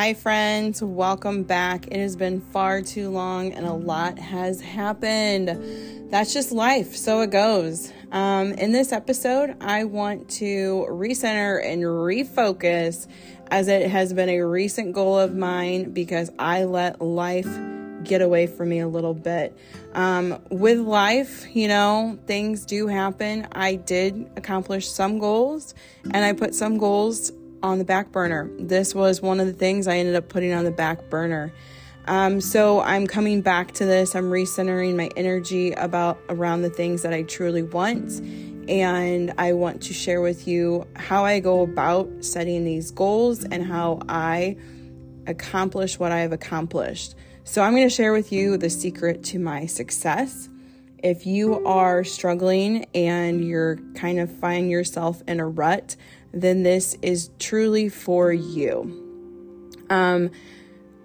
Hi, friends. Welcome back. It has been far too long and a lot has happened. That's just life. So it goes. Um, in this episode, I want to recenter and refocus as it has been a recent goal of mine because I let life get away from me a little bit. Um, with life, you know, things do happen. I did accomplish some goals and I put some goals on the back burner. This was one of the things I ended up putting on the back burner. Um, so I'm coming back to this. I'm recentering my energy about around the things that I truly want. And I want to share with you how I go about setting these goals and how I accomplish what I have accomplished. So, I'm going to share with you the secret to my success. If you are struggling and you're kind of find yourself in a rut, then this is truly for you. Um,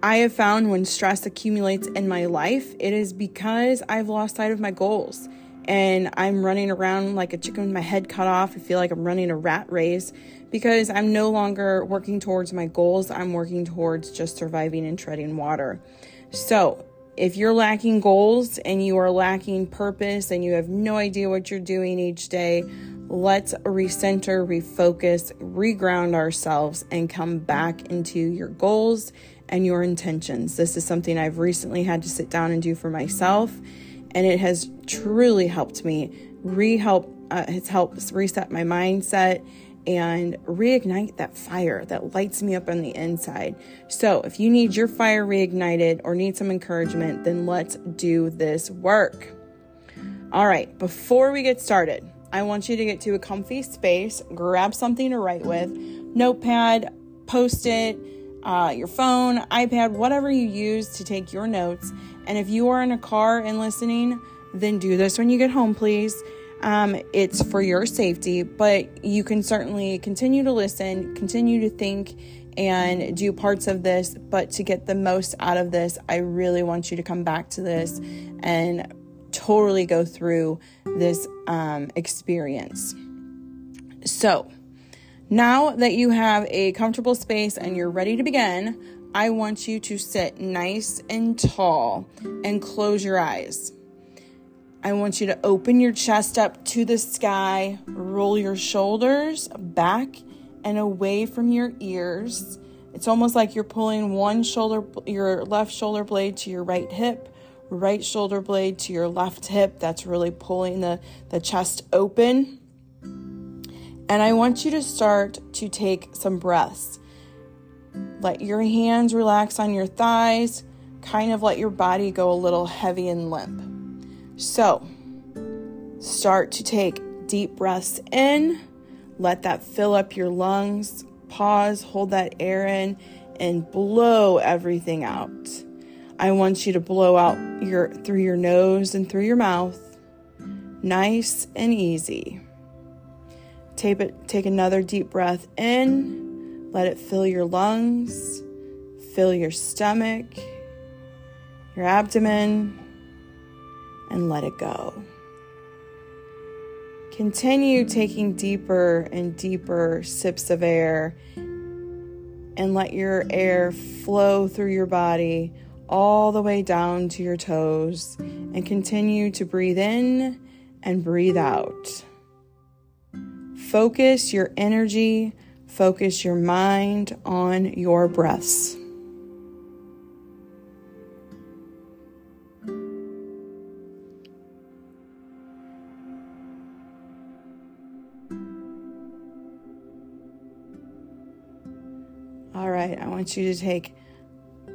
I have found when stress accumulates in my life, it is because I've lost sight of my goals and I'm running around like a chicken with my head cut off. I feel like I'm running a rat race because I'm no longer working towards my goals. I'm working towards just surviving and treading water. So, if you're lacking goals and you are lacking purpose and you have no idea what you're doing each day, let's recenter, refocus, reground ourselves, and come back into your goals and your intentions. This is something I've recently had to sit down and do for myself, and it has truly helped me re-help. Uh, it's helped reset my mindset and reignite that fire that lights me up on the inside. So, if you need your fire reignited or need some encouragement, then let's do this work. All right, before we get started, I want you to get to a comfy space, grab something to write with, notepad, post it, uh, your phone, iPad, whatever you use to take your notes. And if you are in a car and listening, then do this when you get home, please. Um, it's for your safety, but you can certainly continue to listen, continue to think, and do parts of this. But to get the most out of this, I really want you to come back to this and totally go through this um, experience. So, now that you have a comfortable space and you're ready to begin, I want you to sit nice and tall and close your eyes. I want you to open your chest up to the sky, roll your shoulders back and away from your ears. It's almost like you're pulling one shoulder, your left shoulder blade to your right hip, right shoulder blade to your left hip. That's really pulling the, the chest open. And I want you to start to take some breaths. Let your hands relax on your thighs, kind of let your body go a little heavy and limp. So, start to take deep breaths in, let that fill up your lungs. Pause, hold that air in, and blow everything out. I want you to blow out your through your nose and through your mouth. Nice and easy. Take it take another deep breath in. Let it fill your lungs, fill your stomach, your abdomen, and let it go. Continue taking deeper and deeper sips of air and let your air flow through your body all the way down to your toes and continue to breathe in and breathe out. Focus your energy, focus your mind on your breaths. All right, I want you to take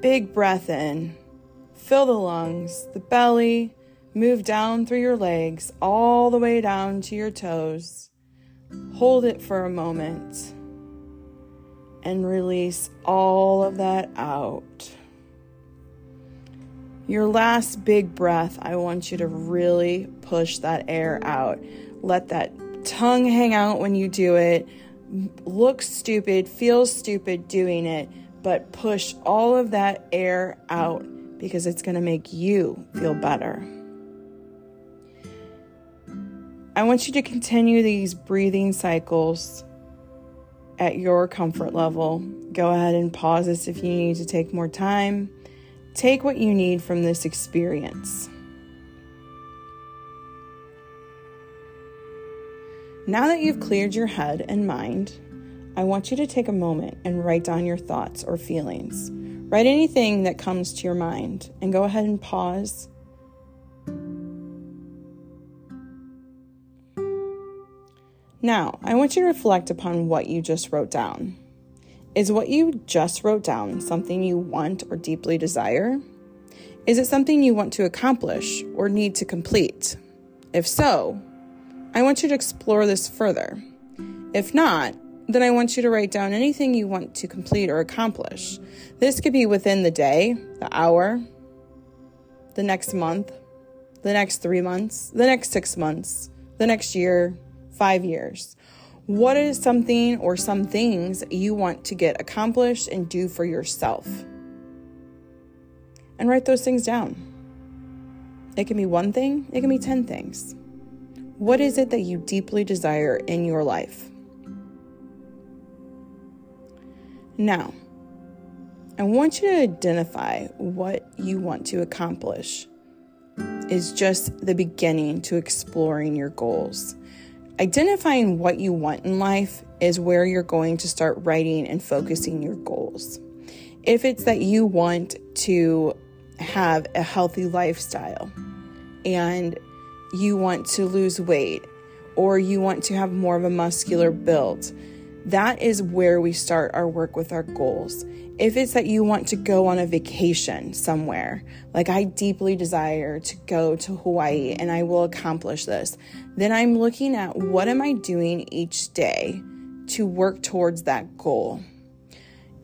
big breath in. Fill the lungs, the belly, move down through your legs, all the way down to your toes. Hold it for a moment and release all of that out. Your last big breath, I want you to really push that air out. Let that tongue hang out when you do it look stupid, feel stupid doing it, but push all of that air out because it's going to make you feel better. I want you to continue these breathing cycles at your comfort level. Go ahead and pause this if you need to take more time. Take what you need from this experience. Now that you've cleared your head and mind, I want you to take a moment and write down your thoughts or feelings. Write anything that comes to your mind and go ahead and pause. Now, I want you to reflect upon what you just wrote down. Is what you just wrote down something you want or deeply desire? Is it something you want to accomplish or need to complete? If so, I want you to explore this further. If not, then I want you to write down anything you want to complete or accomplish. This could be within the day, the hour, the next month, the next three months, the next six months, the next year, five years. What is something or some things you want to get accomplished and do for yourself? And write those things down. It can be one thing, it can be 10 things. What is it that you deeply desire in your life? Now, I want you to identify what you want to accomplish is just the beginning to exploring your goals. Identifying what you want in life is where you're going to start writing and focusing your goals. If it's that you want to have a healthy lifestyle and you want to lose weight or you want to have more of a muscular build, that is where we start our work with our goals. If it's that you want to go on a vacation somewhere, like I deeply desire to go to Hawaii and I will accomplish this, then I'm looking at what am I doing each day to work towards that goal.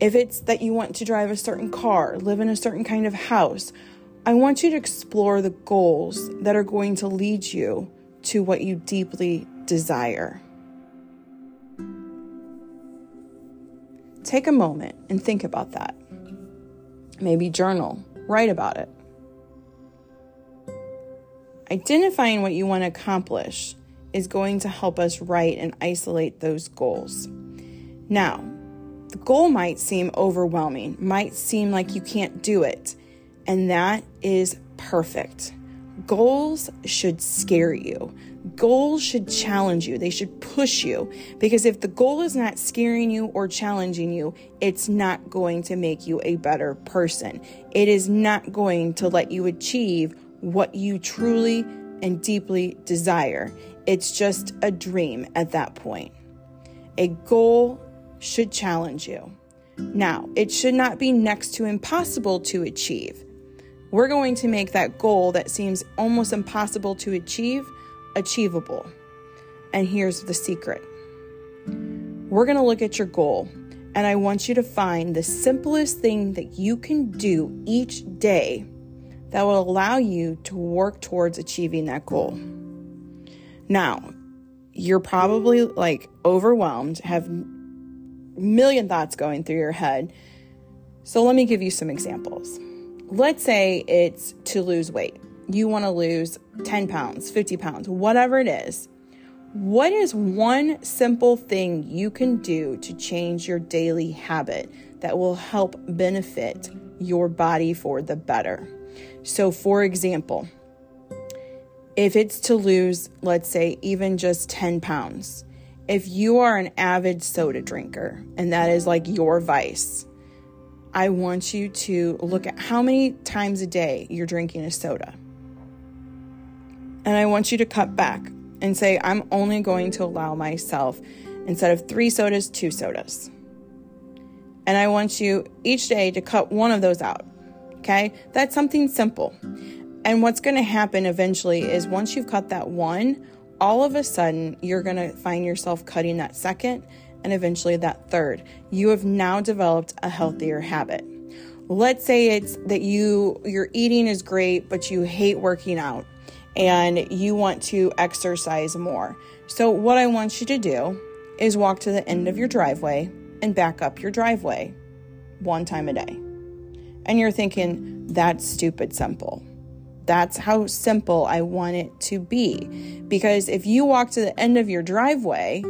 If it's that you want to drive a certain car, live in a certain kind of house, I want you to explore the goals that are going to lead you to what you deeply desire. Take a moment and think about that. Maybe journal, write about it. Identifying what you want to accomplish is going to help us write and isolate those goals. Now, the goal might seem overwhelming, might seem like you can't do it, and that is perfect. Goals should scare you. Goals should challenge you. They should push you because if the goal is not scaring you or challenging you, it's not going to make you a better person. It is not going to let you achieve what you truly and deeply desire. It's just a dream at that point. A goal should challenge you. Now, it should not be next to impossible to achieve. We're going to make that goal that seems almost impossible to achieve achievable. And here's the secret we're going to look at your goal, and I want you to find the simplest thing that you can do each day that will allow you to work towards achieving that goal. Now, you're probably like overwhelmed, have million thoughts going through your head. So let me give you some examples. Let's say it's to lose weight you want to lose 10 pounds, 50 pounds, whatever it is, what is one simple thing you can do to change your daily habit that will help benefit your body for the better? So, for example, if it's to lose, let's say, even just 10 pounds, if you are an avid soda drinker and that is like your vice, I want you to look at how many times a day you're drinking a soda. And I want you to cut back and say, I'm only going to allow myself, instead of three sodas, two sodas. And I want you each day to cut one of those out. Okay? That's something simple. And what's going to happen eventually is once you've cut that one, all of a sudden you're going to find yourself cutting that second and eventually that third. You have now developed a healthier habit. Let's say it's that you your eating is great but you hate working out and you want to exercise more. So, what I want you to do is walk to the end of your driveway and back up your driveway one time a day. And you're thinking, that's stupid simple. That's how simple I want it to be. Because if you walk to the end of your driveway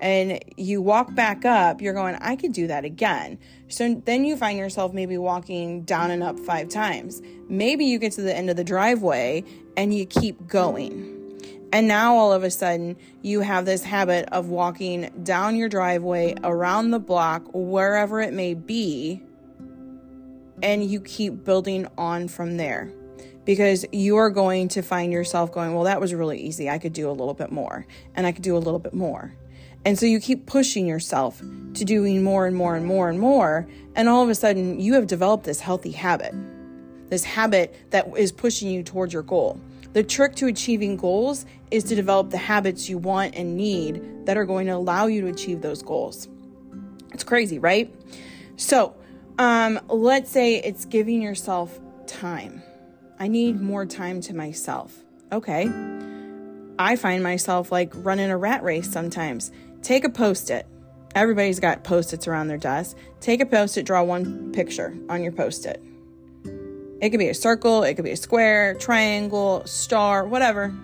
and you walk back up, you're going, I could do that again. So then you find yourself maybe walking down and up five times. Maybe you get to the end of the driveway and you keep going. And now all of a sudden, you have this habit of walking down your driveway, around the block, wherever it may be, and you keep building on from there because you are going to find yourself going, Well, that was really easy. I could do a little bit more, and I could do a little bit more. And so you keep pushing yourself to doing more and more and more and more. And all of a sudden, you have developed this healthy habit, this habit that is pushing you towards your goal. The trick to achieving goals is to develop the habits you want and need that are going to allow you to achieve those goals. It's crazy, right? So, um, let's say it's giving yourself time. I need more time to myself. Okay. I find myself like running a rat race sometimes. Take a post it. Everybody's got post its around their desk. Take a post it, draw one picture on your post it. It could be a circle, it could be a square, triangle, star, whatever.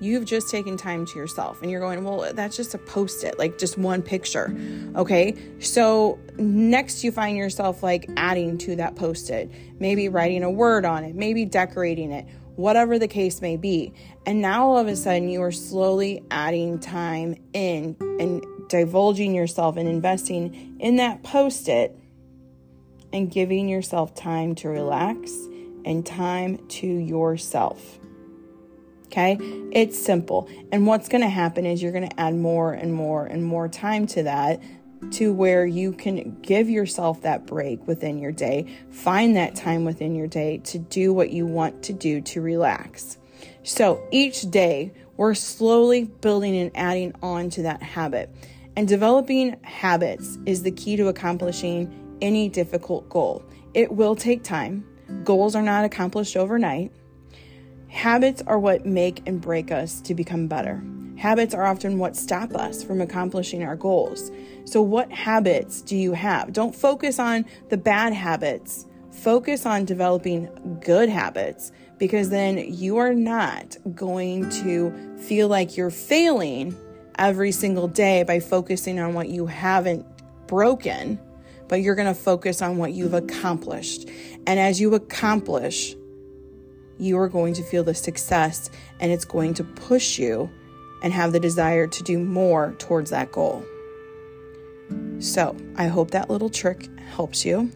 You've just taken time to yourself and you're going, well, that's just a post it, like just one picture. Okay. So next you find yourself like adding to that post it, maybe writing a word on it, maybe decorating it, whatever the case may be. And now all of a sudden you are slowly adding time in and divulging yourself and investing in that post it and giving yourself time to relax and time to yourself. Okay, it's simple. And what's going to happen is you're going to add more and more and more time to that to where you can give yourself that break within your day, find that time within your day to do what you want to do to relax. So each day, we're slowly building and adding on to that habit. And developing habits is the key to accomplishing any difficult goal. It will take time. Goals are not accomplished overnight. Habits are what make and break us to become better. Habits are often what stop us from accomplishing our goals. So, what habits do you have? Don't focus on the bad habits. Focus on developing good habits because then you are not going to feel like you're failing every single day by focusing on what you haven't broken, but you're going to focus on what you've accomplished. And as you accomplish, you are going to feel the success and it's going to push you and have the desire to do more towards that goal. So, I hope that little trick helps you.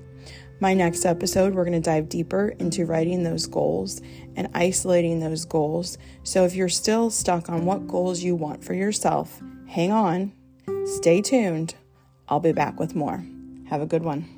My next episode, we're going to dive deeper into writing those goals and isolating those goals. So, if you're still stuck on what goals you want for yourself, hang on, stay tuned. I'll be back with more. Have a good one.